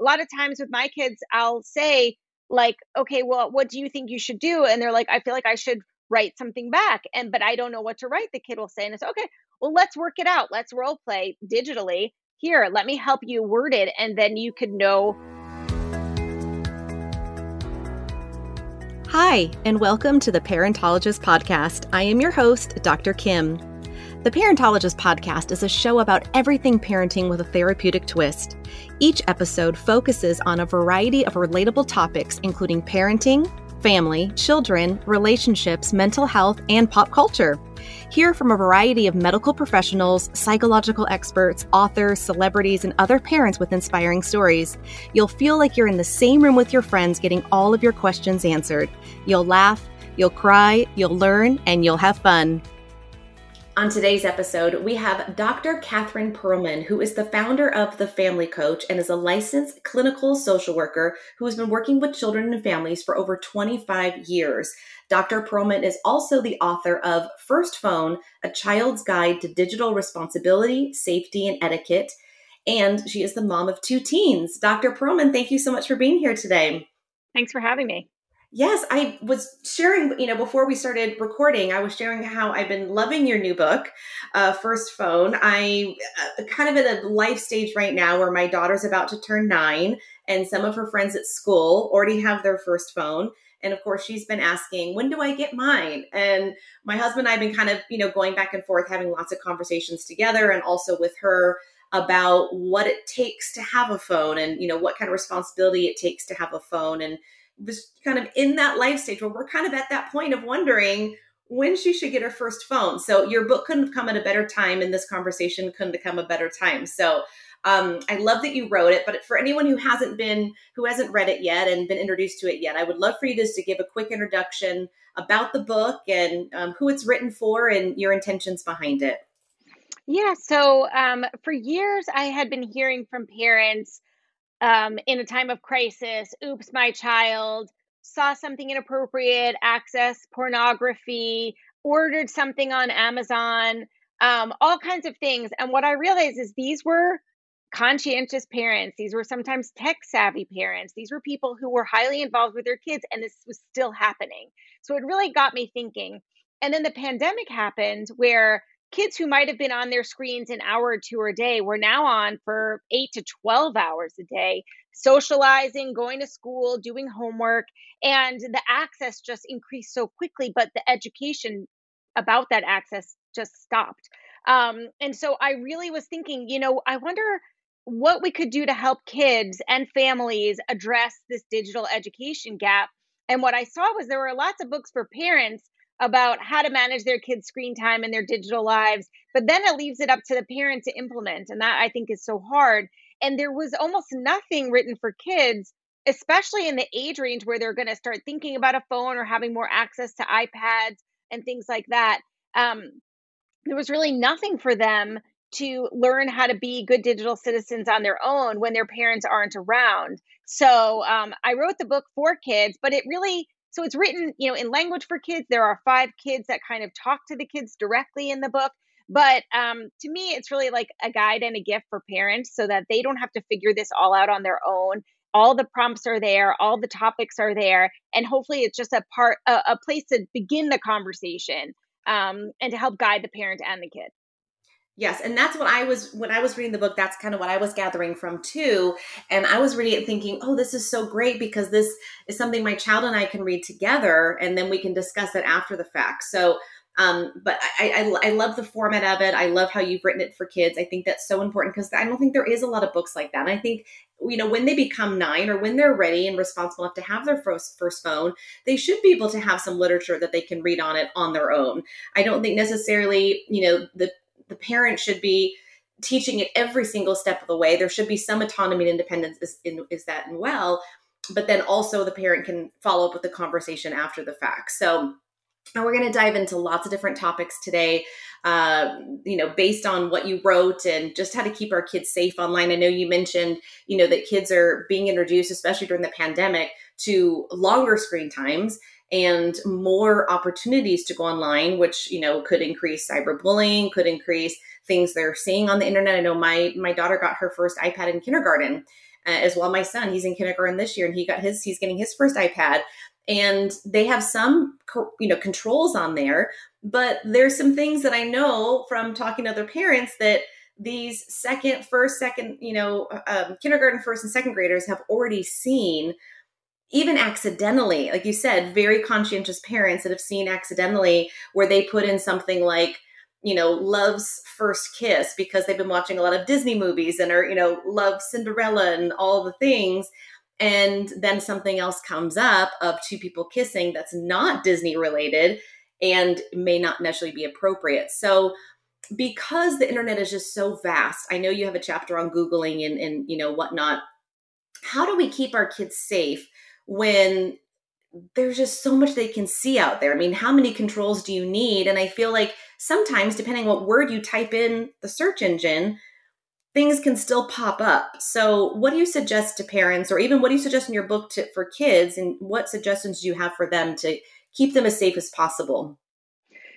a lot of times with my kids, I'll say, like, okay, well, what do you think you should do? And they're like, I feel like I should write something back. And, but I don't know what to write, the kid will say. And it's okay, well, let's work it out. Let's role play digitally. Here, let me help you word it. And then you could know. Hi, and welcome to the Parentologist Podcast. I am your host, Dr. Kim. The Parentologist podcast is a show about everything parenting with a therapeutic twist. Each episode focuses on a variety of relatable topics, including parenting, family, children, relationships, mental health, and pop culture. Hear from a variety of medical professionals, psychological experts, authors, celebrities, and other parents with inspiring stories. You'll feel like you're in the same room with your friends getting all of your questions answered. You'll laugh, you'll cry, you'll learn, and you'll have fun. On today's episode, we have Dr. Catherine Pearlman, who is the founder of The Family Coach and is a licensed clinical social worker who has been working with children and families for over 25 years. Dr. Pearlman is also the author of First Phone, A Child's Guide to Digital Responsibility, Safety, and Etiquette. And she is the mom of two teens. Dr. Pearlman, thank you so much for being here today. Thanks for having me. Yes, I was sharing, you know, before we started recording, I was sharing how I've been loving your new book, uh, First Phone. I uh, kind of in a life stage right now where my daughter's about to turn nine, and some of her friends at school already have their first phone. And of course, she's been asking, when do I get mine? And my husband and I have been kind of, you know, going back and forth, having lots of conversations together and also with her about what it takes to have a phone and, you know, what kind of responsibility it takes to have a phone. And was kind of in that life stage where we're kind of at that point of wondering when she should get her first phone. So your book couldn't have come at a better time, and this conversation couldn't have come a better time. So um, I love that you wrote it, but for anyone who hasn't been, who hasn't read it yet and been introduced to it yet, I would love for you just to give a quick introduction about the book and um, who it's written for and your intentions behind it. Yeah, so um, for years I had been hearing from parents um, in a time of crisis, oops, my child saw something inappropriate, access pornography, ordered something on Amazon, um, all kinds of things. And what I realized is these were conscientious parents. These were sometimes tech savvy parents. These were people who were highly involved with their kids, and this was still happening. So it really got me thinking. And then the pandemic happened where kids who might have been on their screens an hour or two a day were now on for eight to 12 hours a day, socializing, going to school, doing homework. And the access just increased so quickly, but the education about that access just stopped. Um, and so I really was thinking, you know, I wonder what we could do to help kids and families address this digital education gap. And what I saw was there were lots of books for parents about how to manage their kids' screen time and their digital lives, but then it leaves it up to the parent to implement. And that I think is so hard. And there was almost nothing written for kids, especially in the age range where they're going to start thinking about a phone or having more access to iPads and things like that. Um, there was really nothing for them to learn how to be good digital citizens on their own when their parents aren't around. So um, I wrote the book for kids, but it really so it's written, you know, in language for kids. There are five kids that kind of talk to the kids directly in the book. But um, to me, it's really like a guide and a gift for parents so that they don't have to figure this all out on their own. All the prompts are there, all the topics are there, and hopefully it's just a part, a, a place to begin the conversation um, and to help guide the parent and the kid. Yes, and that's what I was when I was reading the book. That's kind of what I was gathering from too. And I was reading it thinking, "Oh, this is so great because this is something my child and I can read together, and then we can discuss it after the fact." So, um, but I, I I love the format of it. I love how you've written it for kids. I think that's so important because I don't think there is a lot of books like that. And I think you know when they become nine or when they're ready and responsible enough to have their first first phone, they should be able to have some literature that they can read on it on their own. I don't think necessarily you know the the parent should be teaching it every single step of the way. There should be some autonomy and independence is, in, is that and well, but then also the parent can follow up with the conversation after the fact. So and we're going to dive into lots of different topics today, uh, you know, based on what you wrote and just how to keep our kids safe online. I know you mentioned, you know, that kids are being introduced, especially during the pandemic, to longer screen times and more opportunities to go online, which you know could increase cyberbullying, could increase things they're seeing on the internet. I know my my daughter got her first iPad in kindergarten, uh, as well. My son, he's in kindergarten this year, and he got his he's getting his first iPad and they have some you know controls on there but there's some things that i know from talking to other parents that these second first second you know um, kindergarten first and second graders have already seen even accidentally like you said very conscientious parents that have seen accidentally where they put in something like you know love's first kiss because they've been watching a lot of disney movies and are you know love cinderella and all the things and then something else comes up of two people kissing that's not Disney related and may not necessarily be appropriate. So because the internet is just so vast, I know you have a chapter on Googling and, and you know whatnot. How do we keep our kids safe when there's just so much they can see out there? I mean, how many controls do you need? And I feel like sometimes, depending what word you type in the search engine, things can still pop up. So, what do you suggest to parents, or even what do you suggest in your book to, for kids, and what suggestions do you have for them to keep them as safe as possible?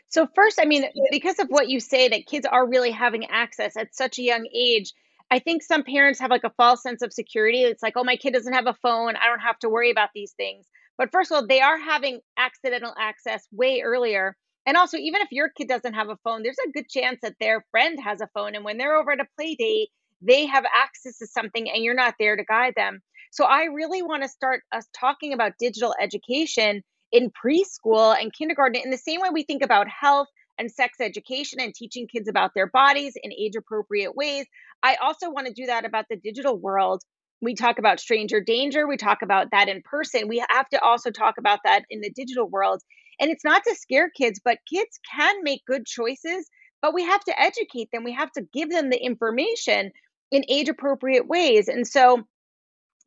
So, first, I mean, because of what you say, that kids are really having access at such a young age. I think some parents have like a false sense of security. It's like, oh, my kid doesn't have a phone. I don't have to worry about these things. But first of all, they are having accidental access way earlier. And also, even if your kid doesn't have a phone, there's a good chance that their friend has a phone. And when they're over at a play date, they have access to something and you're not there to guide them. So I really want to start us talking about digital education in preschool and kindergarten in the same way we think about health and sex education and teaching kids about their bodies in age appropriate ways. I also want to do that about the digital world. We talk about stranger danger, we talk about that in person. We have to also talk about that in the digital world. And it's not to scare kids, but kids can make good choices, but we have to educate them. We have to give them the information in age appropriate ways. And so,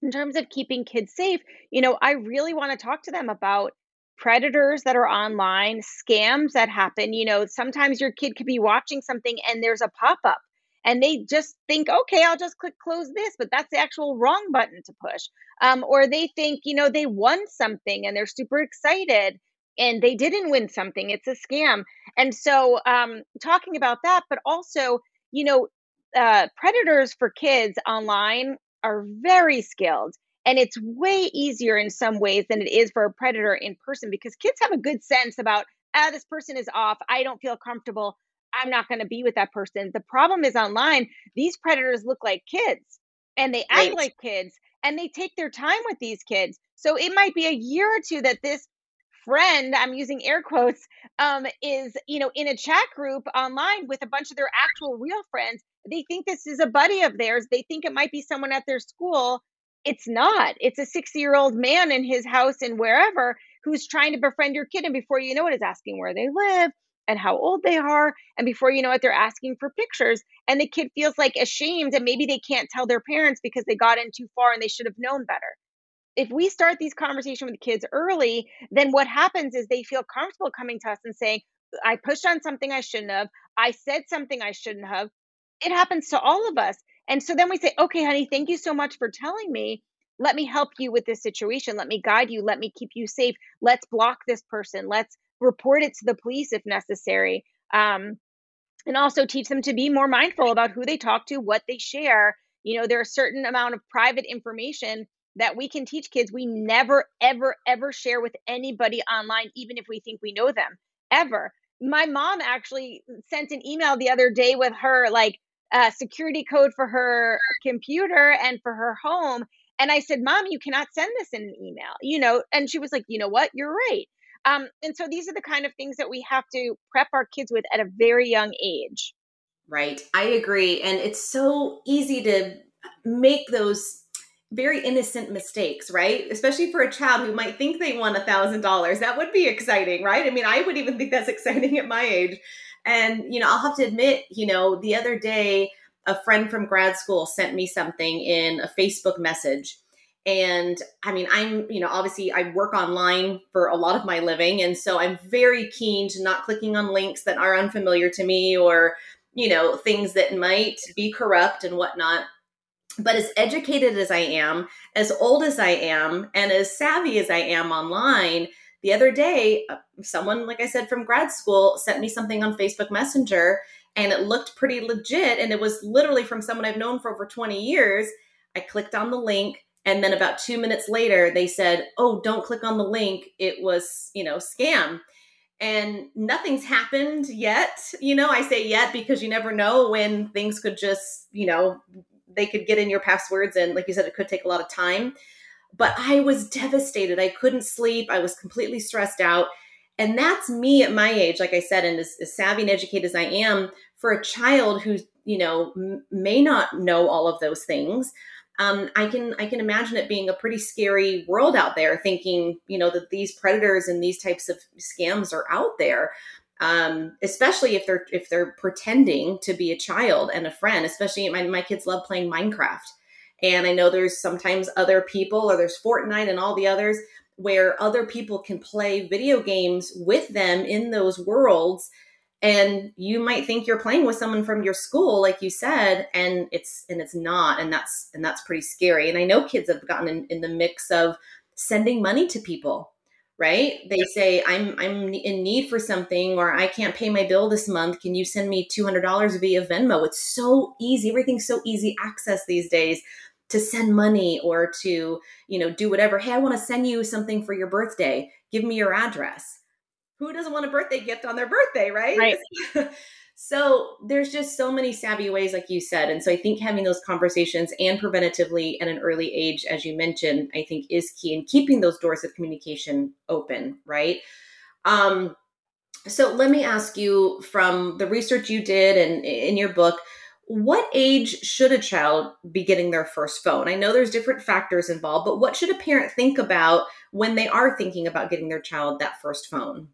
in terms of keeping kids safe, you know, I really want to talk to them about predators that are online, scams that happen. You know, sometimes your kid could be watching something and there's a pop up and they just think, okay, I'll just click close this, but that's the actual wrong button to push. Um, or they think, you know, they won something and they're super excited and they didn't win something. It's a scam. And so, um, talking about that, but also, you know, uh, predators for kids online are very skilled. And it's way easier in some ways than it is for a predator in person because kids have a good sense about, ah, this person is off. I don't feel comfortable. I'm not going to be with that person. The problem is online, these predators look like kids and they act right. like kids and they take their time with these kids. So it might be a year or two that this friend i'm using air quotes um, is you know in a chat group online with a bunch of their actual real friends they think this is a buddy of theirs they think it might be someone at their school it's not it's a 60 year old man in his house and wherever who's trying to befriend your kid and before you know it is asking where they live and how old they are and before you know it they're asking for pictures and the kid feels like ashamed and maybe they can't tell their parents because they got in too far and they should have known better if we start these conversations with kids early, then what happens is they feel comfortable coming to us and saying, I pushed on something I shouldn't have. I said something I shouldn't have. It happens to all of us. And so then we say, okay, honey, thank you so much for telling me. Let me help you with this situation. Let me guide you. Let me keep you safe. Let's block this person. Let's report it to the police if necessary. Um, and also teach them to be more mindful about who they talk to, what they share. You know, there are a certain amount of private information that we can teach kids we never, ever, ever share with anybody online, even if we think we know them, ever. My mom actually sent an email the other day with her like uh, security code for her computer and for her home. And I said, Mom, you cannot send this in an email, you know? And she was like, You know what? You're right. Um, and so these are the kind of things that we have to prep our kids with at a very young age. Right. I agree. And it's so easy to make those very innocent mistakes, right? Especially for a child who might think they won a thousand dollars. That would be exciting, right? I mean, I would even think that's exciting at my age. And, you know, I'll have to admit, you know, the other day a friend from grad school sent me something in a Facebook message. And I mean, I'm, you know, obviously I work online for a lot of my living. And so I'm very keen to not clicking on links that are unfamiliar to me or, you know, things that might be corrupt and whatnot. But as educated as I am, as old as I am, and as savvy as I am online, the other day, uh, someone, like I said, from grad school sent me something on Facebook Messenger and it looked pretty legit. And it was literally from someone I've known for over 20 years. I clicked on the link. And then about two minutes later, they said, Oh, don't click on the link. It was, you know, scam. And nothing's happened yet. You know, I say yet because you never know when things could just, you know, they could get in your passwords. And like you said, it could take a lot of time. But I was devastated. I couldn't sleep. I was completely stressed out. And that's me at my age, like I said, and as, as savvy and educated as I am, for a child who, you know, m- may not know all of those things. Um, I can I can imagine it being a pretty scary world out there, thinking you know that these predators and these types of scams are out there, um, especially if they're if they're pretending to be a child and a friend. Especially my my kids love playing Minecraft, and I know there's sometimes other people or there's Fortnite and all the others where other people can play video games with them in those worlds. And you might think you're playing with someone from your school like you said and it's and it's not and that's and that's pretty scary. And i know kids have gotten in, in the mix of sending money to people right? They say i'm i'm in need for something or i can't pay my bill this month. Can you send me $200 via venmo? It's so easy everything's so easy access these days to send money or to, you know, do whatever. Hey, I want to send you something for your birthday. Give me your address. Who doesn't want a birthday gift on their birthday, right? Right. so there's just so many savvy ways, like you said. And so I think having those conversations and preventatively at an early age, as you mentioned, I think is key in keeping those doors of communication open, right? Um, so let me ask you from the research you did and in your book, what age should a child be getting their first phone? I know there's different factors involved, but what should a parent think about when they are thinking about getting their child that first phone?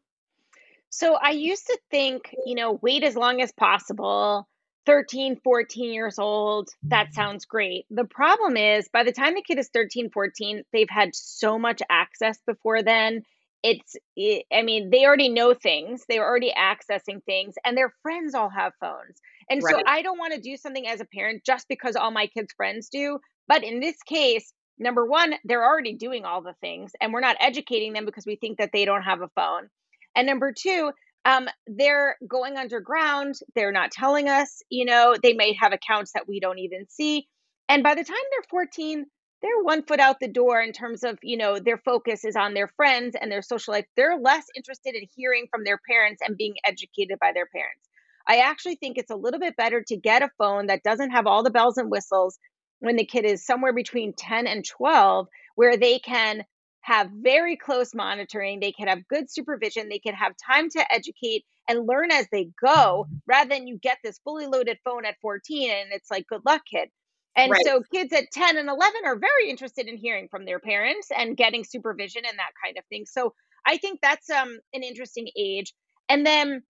So I used to think, you know, wait as long as possible. 13, 14 years old, that mm-hmm. sounds great. The problem is by the time the kid is 13, 14, they've had so much access before then. It's, it, I mean, they already know things, they're already accessing things, and their friends all have phones. And right. so I don't want to do something as a parent just because all my kids' friends do. But in this case, number one, they're already doing all the things, and we're not educating them because we think that they don't have a phone. And number two, um, they're going underground. They're not telling us, you know, they may have accounts that we don't even see. And by the time they're 14, they're one foot out the door in terms of, you know, their focus is on their friends and their social life. They're less interested in hearing from their parents and being educated by their parents. I actually think it's a little bit better to get a phone that doesn't have all the bells and whistles when the kid is somewhere between 10 and 12, where they can have very close monitoring, they can have good supervision, they can have time to educate and learn as they go, mm-hmm. rather than you get this fully loaded phone at 14 and it's like, good luck, kid. And right. so kids at 10 and 11 are very interested in hearing from their parents and getting supervision and that kind of thing. So I think that's um, an interesting age. And then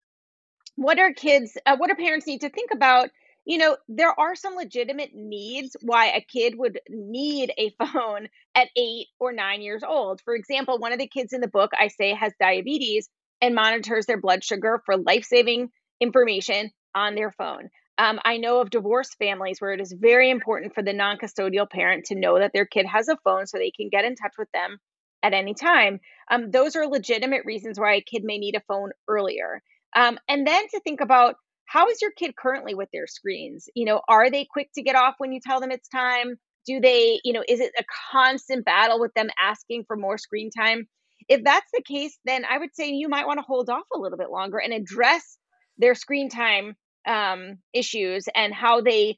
what are kids uh, what do parents need to think about you know there are some legitimate needs why a kid would need a phone at 8 or 9 years old for example one of the kids in the book i say has diabetes and monitors their blood sugar for life-saving information on their phone um, i know of divorced families where it is very important for the non-custodial parent to know that their kid has a phone so they can get in touch with them at any time um, those are legitimate reasons why a kid may need a phone earlier um, and then to think about how is your kid currently with their screens? You know, are they quick to get off when you tell them it's time? Do they, you know, is it a constant battle with them asking for more screen time? If that's the case, then I would say you might want to hold off a little bit longer and address their screen time um, issues and how they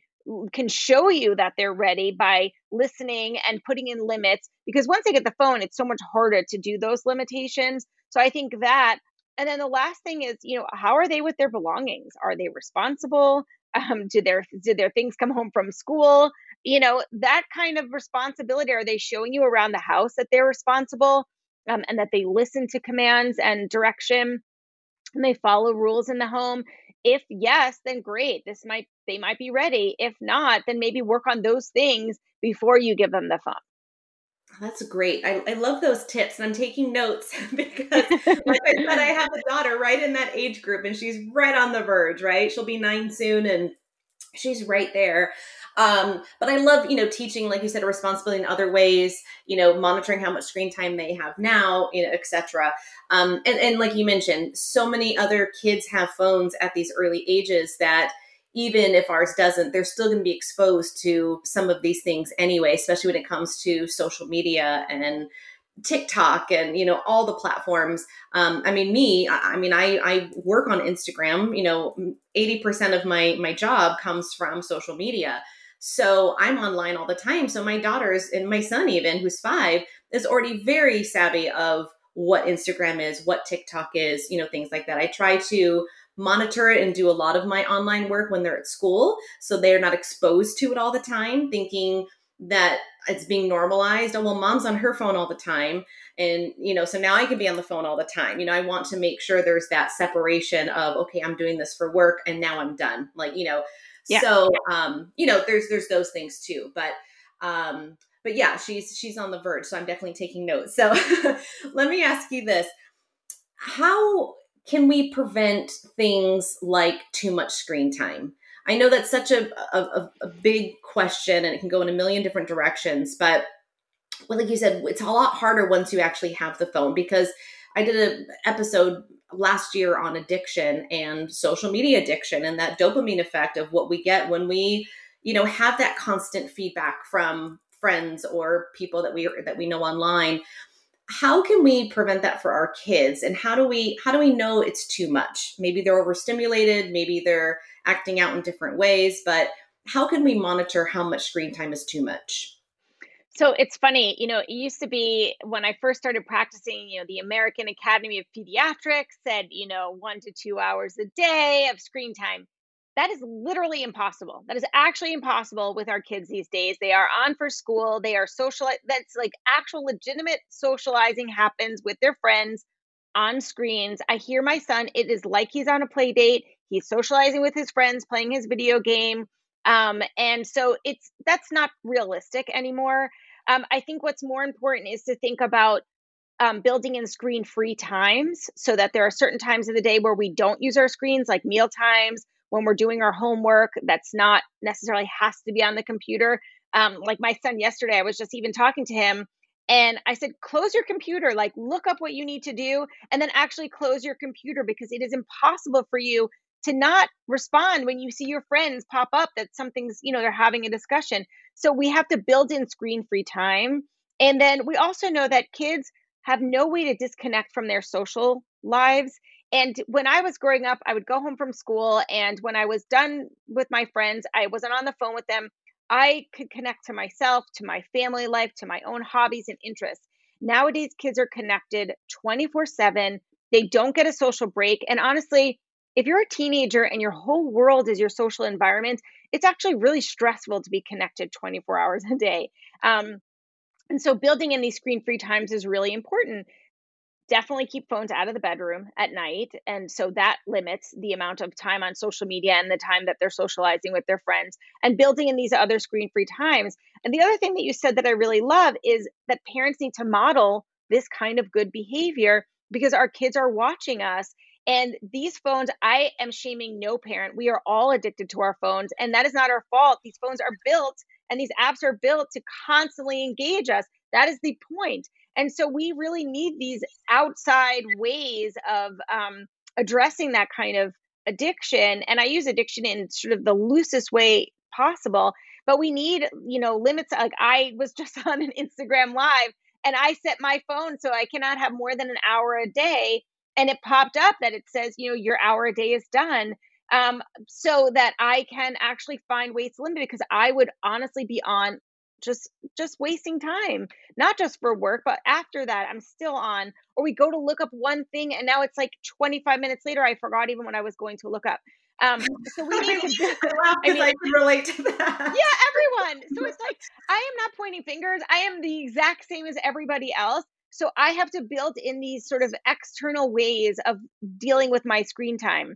can show you that they're ready by listening and putting in limits because once they get the phone it's so much harder to do those limitations so i think that and then the last thing is, you know, how are they with their belongings? Are they responsible? Um, do their did their things come home from school? You know, that kind of responsibility. Are they showing you around the house that they're responsible um, and that they listen to commands and direction and they follow rules in the home? If yes, then great. This might they might be ready. If not, then maybe work on those things before you give them the phone. That's great. I, I love those tips. And I'm taking notes because, like I said, I have a daughter right in that age group and she's right on the verge, right? She'll be nine soon and she's right there. Um, but I love, you know, teaching, like you said, a responsibility in other ways, you know, monitoring how much screen time they have now, you know, etc. Um, and, and like you mentioned, so many other kids have phones at these early ages that even if ours doesn't, they're still going to be exposed to some of these things anyway, especially when it comes to social media and TikTok and you know all the platforms. Um, I mean, me. I, I mean, I I work on Instagram. You know, eighty percent of my my job comes from social media. So I'm online all the time. So my daughters and my son, even who's five, is already very savvy of what Instagram is, what TikTok is, you know, things like that. I try to monitor it and do a lot of my online work when they're at school. So they're not exposed to it all the time, thinking that it's being normalized. Oh, well, mom's on her phone all the time. And, you know, so now I can be on the phone all the time. You know, I want to make sure there's that separation of, okay, I'm doing this for work and now I'm done. Like, you know, yeah. So, um, you know, there's there's those things too. But um, but yeah, she's she's on the verge, so I'm definitely taking notes. So let me ask you this: How can we prevent things like too much screen time? I know that's such a, a, a big question, and it can go in a million different directions. But well, like you said, it's a lot harder once you actually have the phone because I did an episode last year on addiction and social media addiction and that dopamine effect of what we get when we you know have that constant feedback from friends or people that we that we know online. How can we prevent that for our kids? And how do we how do we know it's too much? Maybe they're overstimulated maybe they're acting out in different ways but how can we monitor how much screen time is too much so it's funny, you know, it used to be when I first started practicing, you know, the American Academy of Pediatrics said, you know, one to two hours a day of screen time. That is literally impossible. That is actually impossible with our kids these days. They are on for school, they are social. That's like actual legitimate socializing happens with their friends on screens. I hear my son, it is like he's on a play date. He's socializing with his friends, playing his video game. Um, and so it's that's not realistic anymore. Um, I think what's more important is to think about um, building in screen free times so that there are certain times of the day where we don't use our screens, like meal times, when we're doing our homework, that's not necessarily has to be on the computer. Um, like my son yesterday, I was just even talking to him and I said, close your computer, like look up what you need to do, and then actually close your computer because it is impossible for you to not respond when you see your friends pop up that something's, you know, they're having a discussion. So we have to build in screen free time. And then we also know that kids have no way to disconnect from their social lives. And when I was growing up, I would go home from school. And when I was done with my friends, I wasn't on the phone with them. I could connect to myself, to my family life, to my own hobbies and interests. Nowadays, kids are connected 24 7. They don't get a social break. And honestly, if you're a teenager and your whole world is your social environment, it's actually really stressful to be connected 24 hours a day. Um, and so building in these screen free times is really important. Definitely keep phones out of the bedroom at night. And so that limits the amount of time on social media and the time that they're socializing with their friends and building in these other screen free times. And the other thing that you said that I really love is that parents need to model this kind of good behavior because our kids are watching us and these phones, I am shaming no parent. We are all addicted to our phones, and that is not our fault. These phones are built and these apps are built to constantly engage us. That is the point. And so we really need these outside ways of um, addressing that kind of addiction. And I use addiction in sort of the loosest way possible. But we need, you know, limits. Like I was just on an Instagram live and I set my phone so I cannot have more than an hour a day and it popped up that it says, you know, your hour a day is done. Um, so that I can actually find ways to limit it because I would honestly be on just just wasting time not just for work but after that i'm still on or we go to look up one thing and now it's like 25 minutes later i forgot even what i was going to look up um, so we need to. I, mean, I can relate to that. Yeah, everyone. So it's like I am not pointing fingers. I am the exact same as everybody else. So I have to build in these sort of external ways of dealing with my screen time.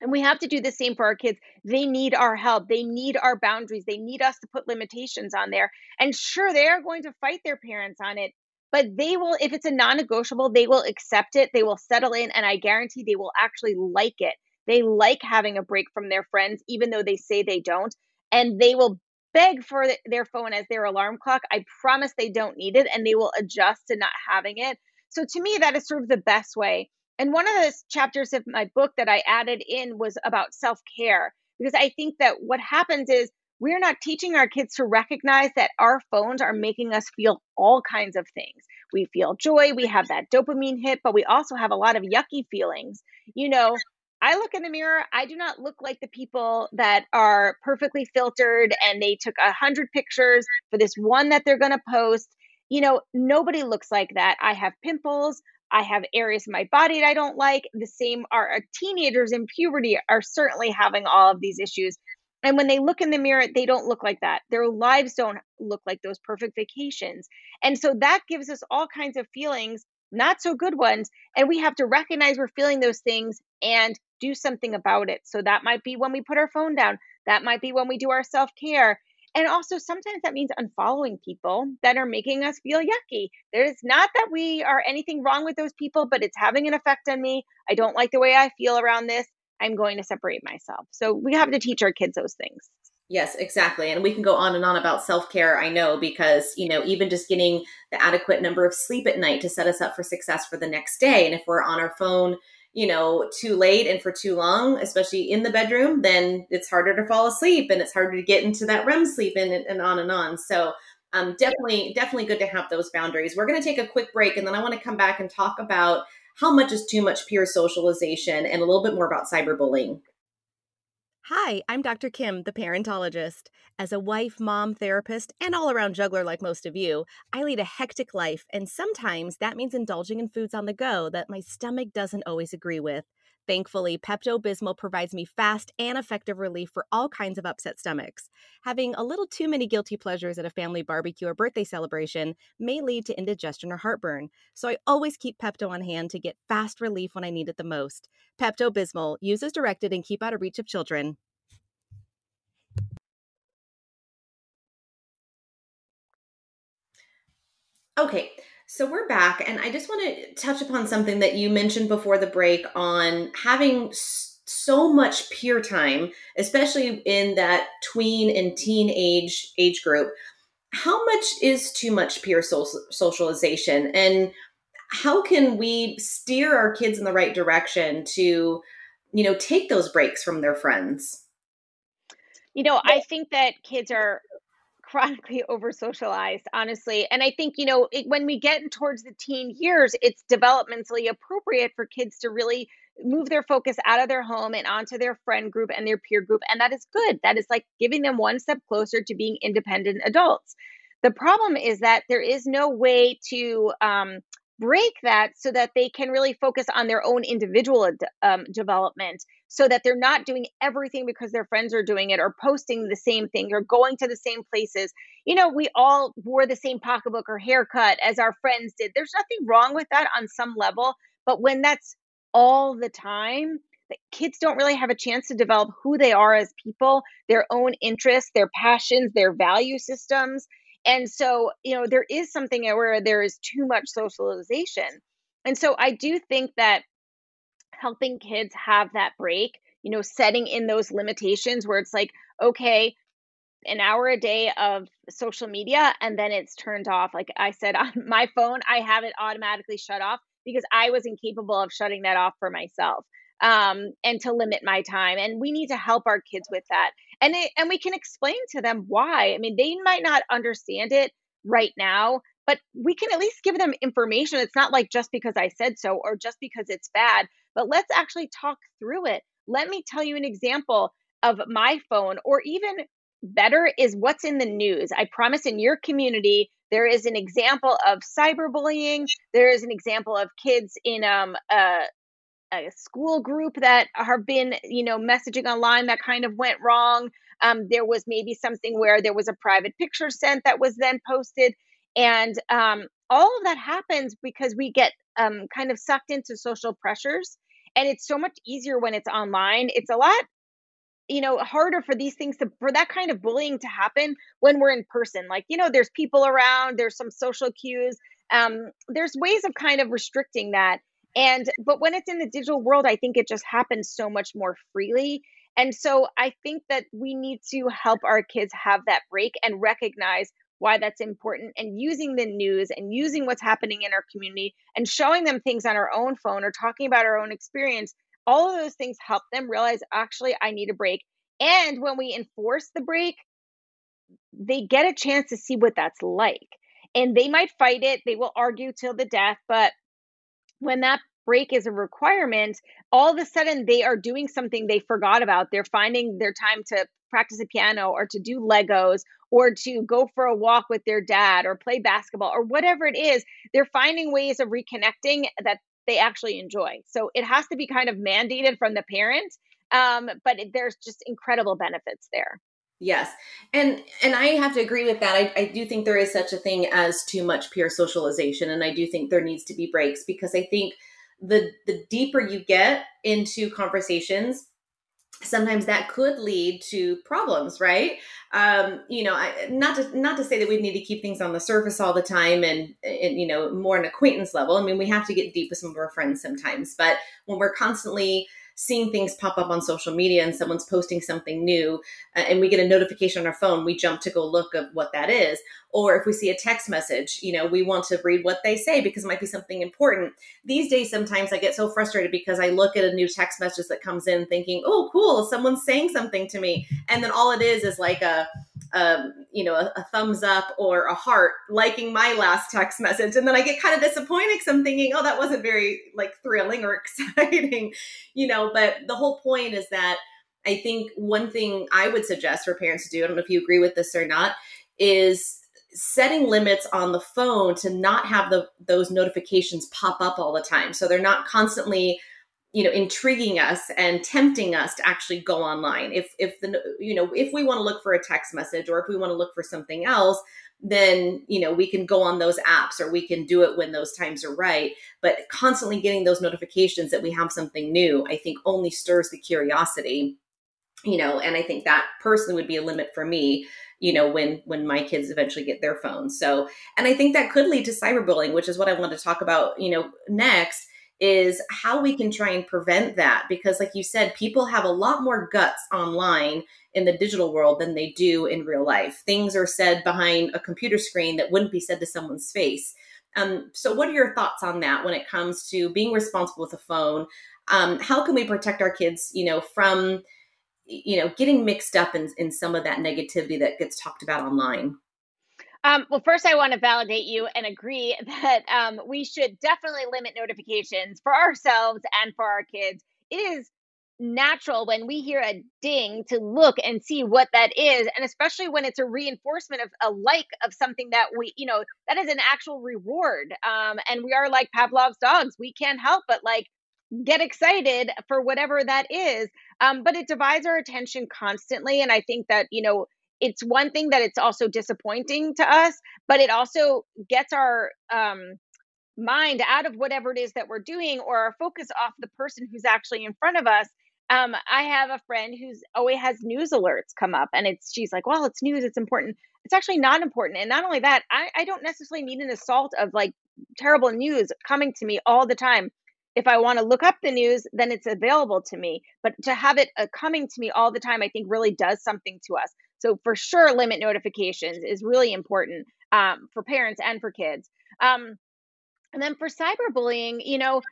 And we have to do the same for our kids. They need our help. They need our boundaries. They need us to put limitations on there. And sure, they are going to fight their parents on it, but they will, if it's a non negotiable, they will accept it. They will settle in, and I guarantee they will actually like it. They like having a break from their friends, even though they say they don't. And they will beg for their phone as their alarm clock. I promise they don't need it and they will adjust to not having it. So to me, that is sort of the best way. And one of the chapters of my book that I added in was about self care, because I think that what happens is we're not teaching our kids to recognize that our phones are making us feel all kinds of things. We feel joy, we have that dopamine hit, but we also have a lot of yucky feelings. You know, I look in the mirror, I do not look like the people that are perfectly filtered and they took a hundred pictures for this one that they're going to post. You know, nobody looks like that. I have pimples. I have areas of my body that I don't like. The same are our teenagers in puberty are certainly having all of these issues. And when they look in the mirror, they don't look like that. Their lives don't look like those perfect vacations. And so that gives us all kinds of feelings, not so good ones. And we have to recognize we're feeling those things and do something about it. So that might be when we put our phone down, that might be when we do our self care. And also, sometimes that means unfollowing people that are making us feel yucky. There's not that we are anything wrong with those people, but it's having an effect on me. I don't like the way I feel around this. I'm going to separate myself. So we have to teach our kids those things. Yes, exactly. And we can go on and on about self care, I know, because, you know, even just getting the adequate number of sleep at night to set us up for success for the next day. And if we're on our phone, you know, too late and for too long, especially in the bedroom, then it's harder to fall asleep and it's harder to get into that REM sleep and, and on and on. So, um, definitely, definitely good to have those boundaries. We're going to take a quick break and then I want to come back and talk about how much is too much peer socialization and a little bit more about cyberbullying. Hi, I'm Dr. Kim, the parentologist. As a wife, mom, therapist, and all around juggler like most of you, I lead a hectic life, and sometimes that means indulging in foods on the go that my stomach doesn't always agree with. Thankfully, Pepto Bismol provides me fast and effective relief for all kinds of upset stomachs. Having a little too many guilty pleasures at a family barbecue or birthday celebration may lead to indigestion or heartburn, so I always keep Pepto on hand to get fast relief when I need it the most. Pepto Bismol, use as directed and keep out of reach of children. Okay, so we're back, and I just want to touch upon something that you mentioned before the break on having so much peer time, especially in that tween and teen age age group. How much is too much peer socialization, and how can we steer our kids in the right direction to, you know, take those breaks from their friends? You know, I think that kids are chronically over socialized, honestly. And I think, you know, it, when we get towards the teen years, it's developmentally appropriate for kids to really move their focus out of their home and onto their friend group and their peer group. And that is good. That is like giving them one step closer to being independent adults. The problem is that there is no way to um, break that so that they can really focus on their own individual um, development so that they're not doing everything because their friends are doing it or posting the same thing or going to the same places. You know, we all wore the same pocketbook or haircut as our friends did. There's nothing wrong with that on some level, but when that's all the time, kids don't really have a chance to develop who they are as people, their own interests, their passions, their value systems. And so, you know, there is something where there is too much socialization. And so I do think that helping kids have that break, you know, setting in those limitations where it's like, okay, an hour a day of social media and then it's turned off. Like I said on my phone, I have it automatically shut off because I was incapable of shutting that off for myself. Um, and to limit my time. And we need to help our kids with that. And it, and we can explain to them why. I mean, they might not understand it right now, but we can at least give them information. It's not like just because I said so or just because it's bad, but let's actually talk through it. Let me tell you an example of my phone, or even better is what's in the news. I promise in your community, there is an example of cyberbullying. There is an example of kids in um, a, a school group that have been, you know, messaging online that kind of went wrong. Um, there was maybe something where there was a private picture sent that was then posted. And um, all of that happens because we get um, kind of sucked into social pressures And it's so much easier when it's online. It's a lot you know harder for these things to for that kind of bullying to happen when we're in person like you know there's people around there's some social cues um there's ways of kind of restricting that and but when it's in the digital world i think it just happens so much more freely and so i think that we need to help our kids have that break and recognize why that's important and using the news and using what's happening in our community and showing them things on our own phone or talking about our own experience all of those things help them realize actually I need a break. And when we enforce the break, they get a chance to see what that's like. And they might fight it, they will argue till the death, but when that break is a requirement, all of a sudden they are doing something they forgot about. They're finding their time to practice a piano or to do Legos or to go for a walk with their dad or play basketball or whatever it is. They're finding ways of reconnecting that they actually enjoy. So it has to be kind of mandated from the parent, um, but there's just incredible benefits there. Yes, and and I have to agree with that. I, I do think there is such a thing as too much peer socialization, and I do think there needs to be breaks because I think the the deeper you get into conversations sometimes that could lead to problems right? Um, you know I, not to not to say that we need to keep things on the surface all the time and, and you know more an acquaintance level. I mean we have to get deep with some of our friends sometimes but when we're constantly seeing things pop up on social media and someone's posting something new uh, and we get a notification on our phone we jump to go look at what that is or if we see a text message you know we want to read what they say because it might be something important these days sometimes i get so frustrated because i look at a new text message that comes in thinking oh cool someone's saying something to me and then all it is is like a um, you know, a, a, thumbs up or a heart liking my last text message. And then I get kind of disappointed because I'm thinking, oh, that wasn't very like thrilling or exciting, you know. But the whole point is that I think one thing I would suggest for parents to do, I don't know if you agree with this or not, is setting limits on the phone to not have the those notifications pop up all the time. So they're not constantly you know intriguing us and tempting us to actually go online. If if the you know if we want to look for a text message or if we want to look for something else then you know we can go on those apps or we can do it when those times are right. But constantly getting those notifications that we have something new i think only stirs the curiosity you know and i think that personally would be a limit for me you know when when my kids eventually get their phones. So and i think that could lead to cyberbullying which is what i want to talk about you know next is how we can try and prevent that. Because like you said people have a lot more guts online in the digital world than they do in real life. Things are said behind a computer screen that wouldn't be said to someone's face. Um, so what are your thoughts on that when it comes to being responsible with a phone? Um, how can we protect our kids you know from you know getting mixed up in, in some of that negativity that gets talked about online. Um, well, first, I want to validate you and agree that um, we should definitely limit notifications for ourselves and for our kids. It is natural when we hear a ding to look and see what that is and especially when it's a reinforcement of a like of something that we you know that is an actual reward. Um and we are like pavlov's dogs. We can't help but like get excited for whatever that is um but it divides our attention constantly and i think that you know it's one thing that it's also disappointing to us, but it also gets our um, mind out of whatever it is that we're doing or our focus off the person who's actually in front of us. Um, I have a friend who's always has news alerts come up, and it's she's like, "Well, it's news; it's important." It's actually not important, and not only that, I, I don't necessarily need an assault of like terrible news coming to me all the time. If I want to look up the news, then it's available to me. But to have it uh, coming to me all the time, I think really does something to us. So for sure, limit notifications is really important um, for parents and for kids. Um, and then for cyberbullying, you know,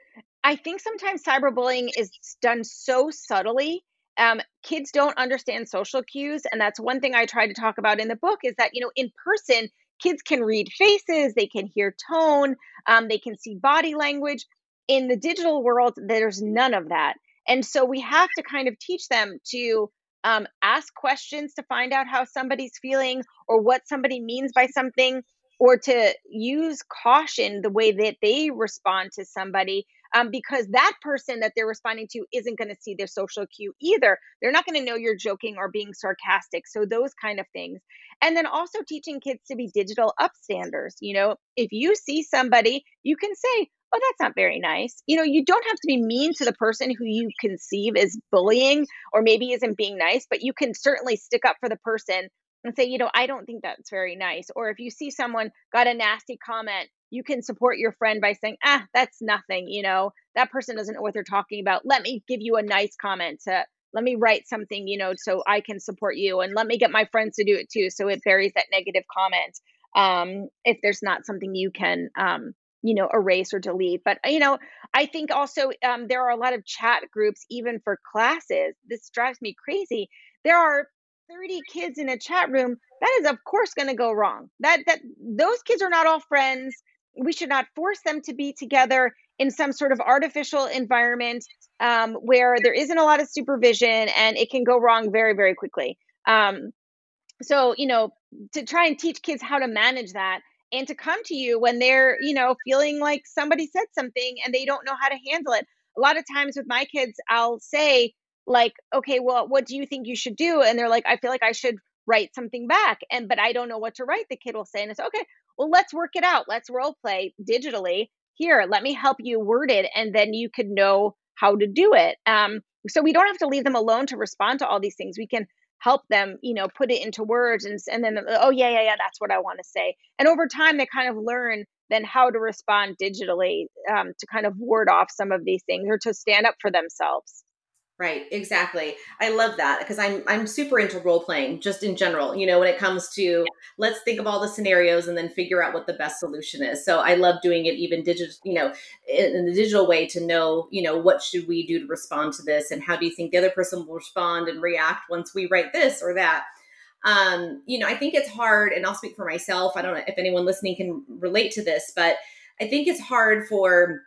I think sometimes cyberbullying is done so subtly. Um, kids don't understand social cues, and that's one thing I try to talk about in the book. Is that you know, in person, kids can read faces, they can hear tone, um, they can see body language. In the digital world, there's none of that, and so we have to kind of teach them to um, ask questions to find out how somebody's feeling or what somebody means by something, or to use caution the way that they respond to somebody. Um, because that person that they're responding to isn't going to see their social cue either. They're not going to know you're joking or being sarcastic. So, those kind of things. And then also teaching kids to be digital upstanders. You know, if you see somebody, you can say, oh, that's not very nice. You know, you don't have to be mean to the person who you conceive as bullying or maybe isn't being nice, but you can certainly stick up for the person and say, you know, I don't think that's very nice. Or if you see someone got a nasty comment, you can support your friend by saying, ah, that's nothing. You know, that person doesn't know what they're talking about. Let me give you a nice comment to let me write something, you know, so I can support you and let me get my friends to do it too. So it buries that negative comment. Um, if there's not something you can, um, you know, erase or delete. But, you know, I think also um, there are a lot of chat groups, even for classes. This drives me crazy. There are 30 kids in a chat room. That is, of course, going to go wrong. That, that, those kids are not all friends. We should not force them to be together in some sort of artificial environment um, where there isn't a lot of supervision and it can go wrong very, very quickly. Um, so, you know, to try and teach kids how to manage that and to come to you when they're, you know, feeling like somebody said something and they don't know how to handle it. A lot of times with my kids, I'll say, like, okay, well, what do you think you should do? And they're like, I feel like I should write something back. And, but I don't know what to write. The kid will say, and it's okay, well, let's work it out. Let's role play digitally. Here, let me help you word it. And then you could know how to do it. Um, so we don't have to leave them alone to respond to all these things. We can help them, you know, put it into words and, and then, oh, yeah, yeah, yeah, that's what I want to say. And over time, they kind of learn then how to respond digitally um, to kind of ward off some of these things or to stand up for themselves. Right, exactly. I love that because I'm I'm super into role playing just in general. You know, when it comes to let's think of all the scenarios and then figure out what the best solution is. So I love doing it even digital, you know, in, in the digital way to know, you know, what should we do to respond to this and how do you think the other person will respond and react once we write this or that. Um, you know, I think it's hard and I'll speak for myself. I don't know if anyone listening can relate to this, but I think it's hard for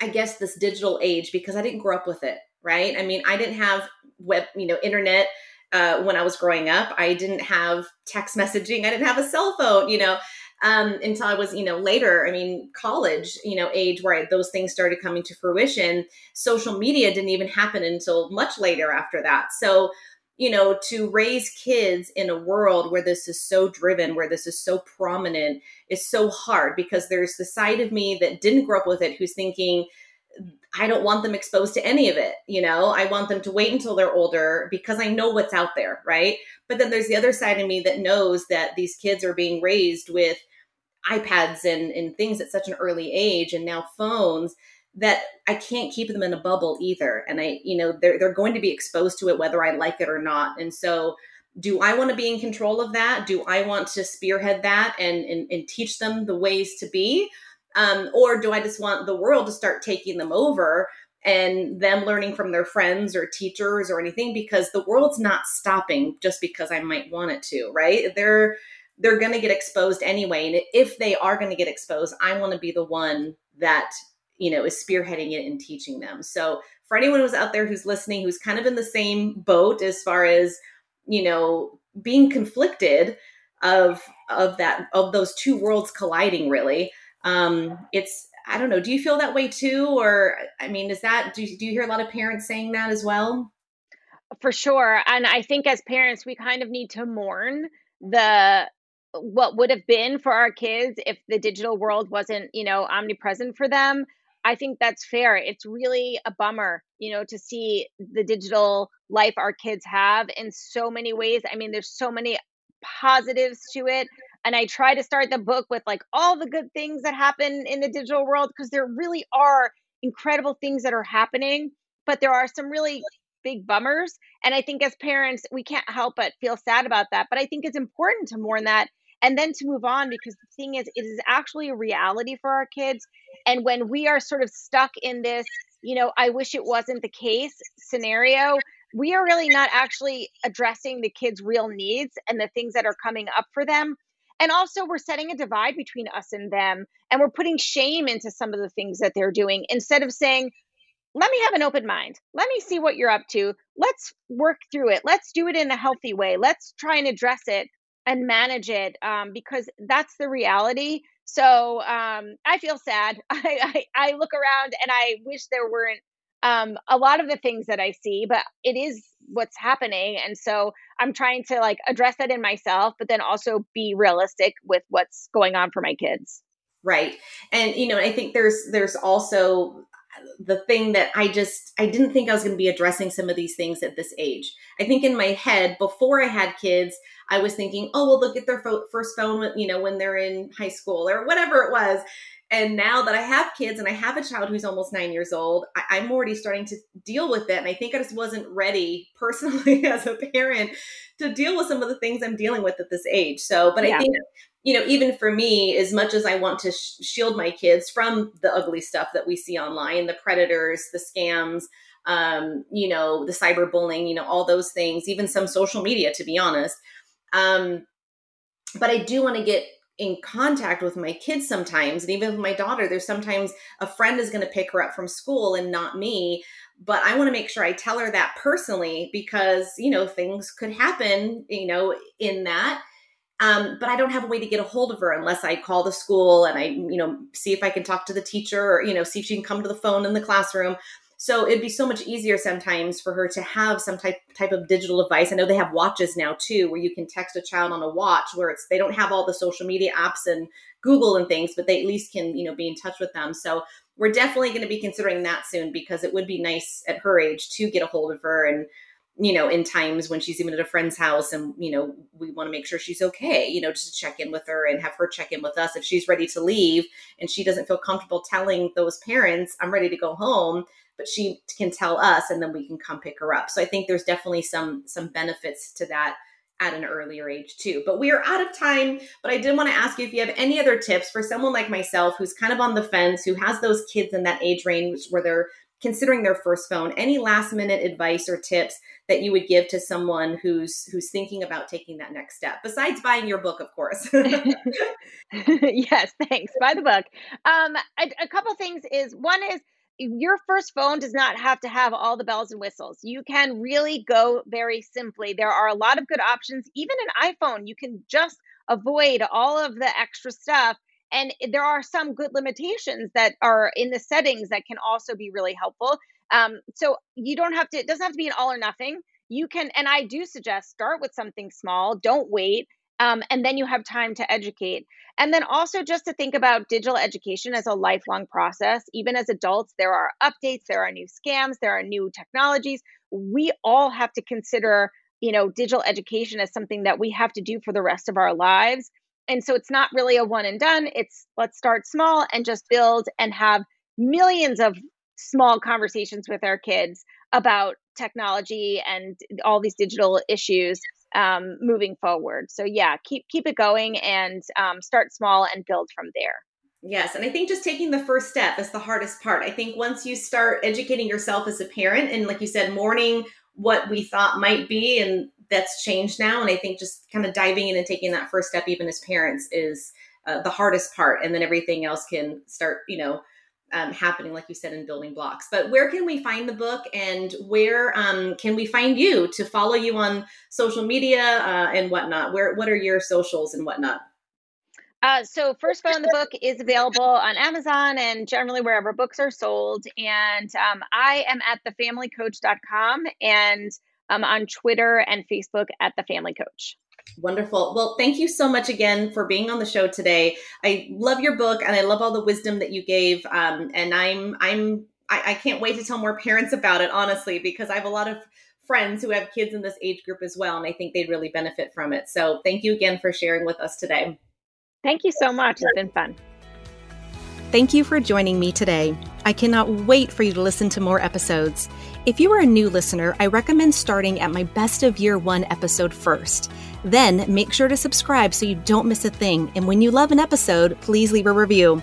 I guess this digital age because I didn't grow up with it right? I mean, I didn't have web, you know, internet uh, when I was growing up. I didn't have text messaging. I didn't have a cell phone, you know, um, until I was, you know, later. I mean, college, you know, age where I, those things started coming to fruition. Social media didn't even happen until much later after that. So, you know, to raise kids in a world where this is so driven, where this is so prominent, is so hard because there's the side of me that didn't grow up with it who's thinking, I don't want them exposed to any of it. You know, I want them to wait until they're older because I know what's out there, right? But then there's the other side of me that knows that these kids are being raised with iPads and, and things at such an early age and now phones that I can't keep them in a bubble either. And I, you know, they're, they're going to be exposed to it whether I like it or not. And so, do I want to be in control of that? Do I want to spearhead that and, and, and teach them the ways to be? Um, or do I just want the world to start taking them over and them learning from their friends or teachers or anything? Because the world's not stopping just because I might want it to, right? They're they're going to get exposed anyway, and if they are going to get exposed, I want to be the one that you know is spearheading it and teaching them. So for anyone who's out there who's listening, who's kind of in the same boat as far as you know being conflicted of of that of those two worlds colliding really um, it's I don't know. Do you feel that way too, or I mean, is that do you, do you hear a lot of parents saying that as well? For sure, and I think as parents, we kind of need to mourn the what would have been for our kids if the digital world wasn't, you know, omnipresent for them. I think that's fair. It's really a bummer, you know, to see the digital life our kids have in so many ways. I mean, there's so many positives to it and I try to start the book with like all the good things that happen in the digital world because there really are incredible things that are happening, but there are some really big bummers. And I think as parents, we can't help but feel sad about that. But I think it's important to mourn that and then to move on because the thing is, it is actually a reality for our kids. And when we are sort of stuck in this, you know, I wish it wasn't the case scenario, we are really not actually addressing the kids' real needs and the things that are coming up for them. And also, we're setting a divide between us and them, and we're putting shame into some of the things that they're doing instead of saying, let me have an open mind. Let me see what you're up to. Let's work through it. Let's do it in a healthy way. Let's try and address it and manage it um, because that's the reality. So um, I feel sad. I, I, I, look around and I wish there weren't um, a lot of the things that I see, but it is what's happening. And so I'm trying to like address that in myself, but then also be realistic with what's going on for my kids. right and you know i think there's there's also the thing that i just i didn't think i was going to be addressing some of these things at this age i think in my head before i had kids i was thinking oh well they'll get their first phone you know when they're in high school or whatever it was and now that I have kids and I have a child who's almost nine years old, I, am already starting to deal with it. And I think I just wasn't ready personally as a parent to deal with some of the things I'm dealing with at this age. So, but yeah. I think, you know, even for me, as much as I want to sh- shield my kids from the ugly stuff that we see online, the predators, the scams, um, you know, the cyberbullying, you know, all those things, even some social media, to be honest. Um, but I do want to get in contact with my kids sometimes and even with my daughter there's sometimes a friend is going to pick her up from school and not me but i want to make sure i tell her that personally because you know things could happen you know in that. Um, but i don't have a way to get a hold of her unless i call the school and i you know see if i can talk to the teacher or you know see if she can come to the phone in the classroom so it'd be so much easier sometimes for her to have some type type of digital device. I know they have watches now too, where you can text a child on a watch, where it's they don't have all the social media apps and Google and things, but they at least can you know be in touch with them. So we're definitely going to be considering that soon because it would be nice at her age to get a hold of her and you know in times when she's even at a friend's house and you know we want to make sure she's okay you know just to check in with her and have her check in with us if she's ready to leave and she doesn't feel comfortable telling those parents i'm ready to go home but she can tell us and then we can come pick her up. So I think there's definitely some some benefits to that at an earlier age too. But we are out of time, but I did want to ask you if you have any other tips for someone like myself who's kind of on the fence, who has those kids in that age range where they're considering their first phone. Any last minute advice or tips that you would give to someone who's who's thinking about taking that next step besides buying your book, of course. yes, thanks. Buy the book. Um, a, a couple things is one is your first phone does not have to have all the bells and whistles. You can really go very simply. There are a lot of good options. Even an iPhone, you can just avoid all of the extra stuff. And there are some good limitations that are in the settings that can also be really helpful. Um, so you don't have to, it doesn't have to be an all or nothing. You can, and I do suggest start with something small, don't wait. Um, and then you have time to educate. And then also just to think about digital education as a lifelong process. Even as adults, there are updates, there are new scams, there are new technologies. We all have to consider, you know, digital education as something that we have to do for the rest of our lives. And so it's not really a one and done. It's let's start small and just build and have millions of small conversations with our kids about technology and all these digital issues um, moving forward. So yeah, keep keep it going and um, start small and build from there. Yes, and I think just taking the first step is the hardest part. I think once you start educating yourself as a parent, and like you said, mourning what we thought might be, and that's changed now. And I think just kind of diving in and taking that first step, even as parents, is uh, the hardest part, and then everything else can start, you know, um, happening, like you said, in building blocks. But where can we find the book and where um, can we find you to follow you on social media uh, and whatnot? Where What are your socials and whatnot? Uh, so, First Phone, the book is available on Amazon and generally wherever books are sold. And um, I am at thefamilycoach.com and I'm on Twitter and Facebook at The Family Coach. Wonderful. Well, thank you so much again for being on the show today. I love your book and I love all the wisdom that you gave. Um, and I'm I'm I, I can't wait to tell more parents about it, honestly, because I have a lot of friends who have kids in this age group as well, and I think they'd really benefit from it. So thank you again for sharing with us today. Thank you so much. It's been fun. Thank you for joining me today. I cannot wait for you to listen to more episodes. If you are a new listener, I recommend starting at my best of year one episode first. Then make sure to subscribe so you don't miss a thing. And when you love an episode, please leave a review.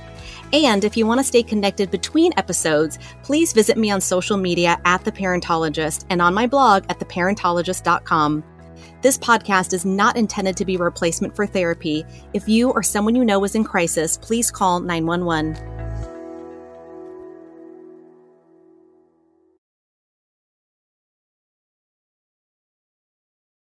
And if you want to stay connected between episodes, please visit me on social media at The Parentologist and on my blog at theparentologist.com. This podcast is not intended to be a replacement for therapy. If you or someone you know is in crisis, please call 911.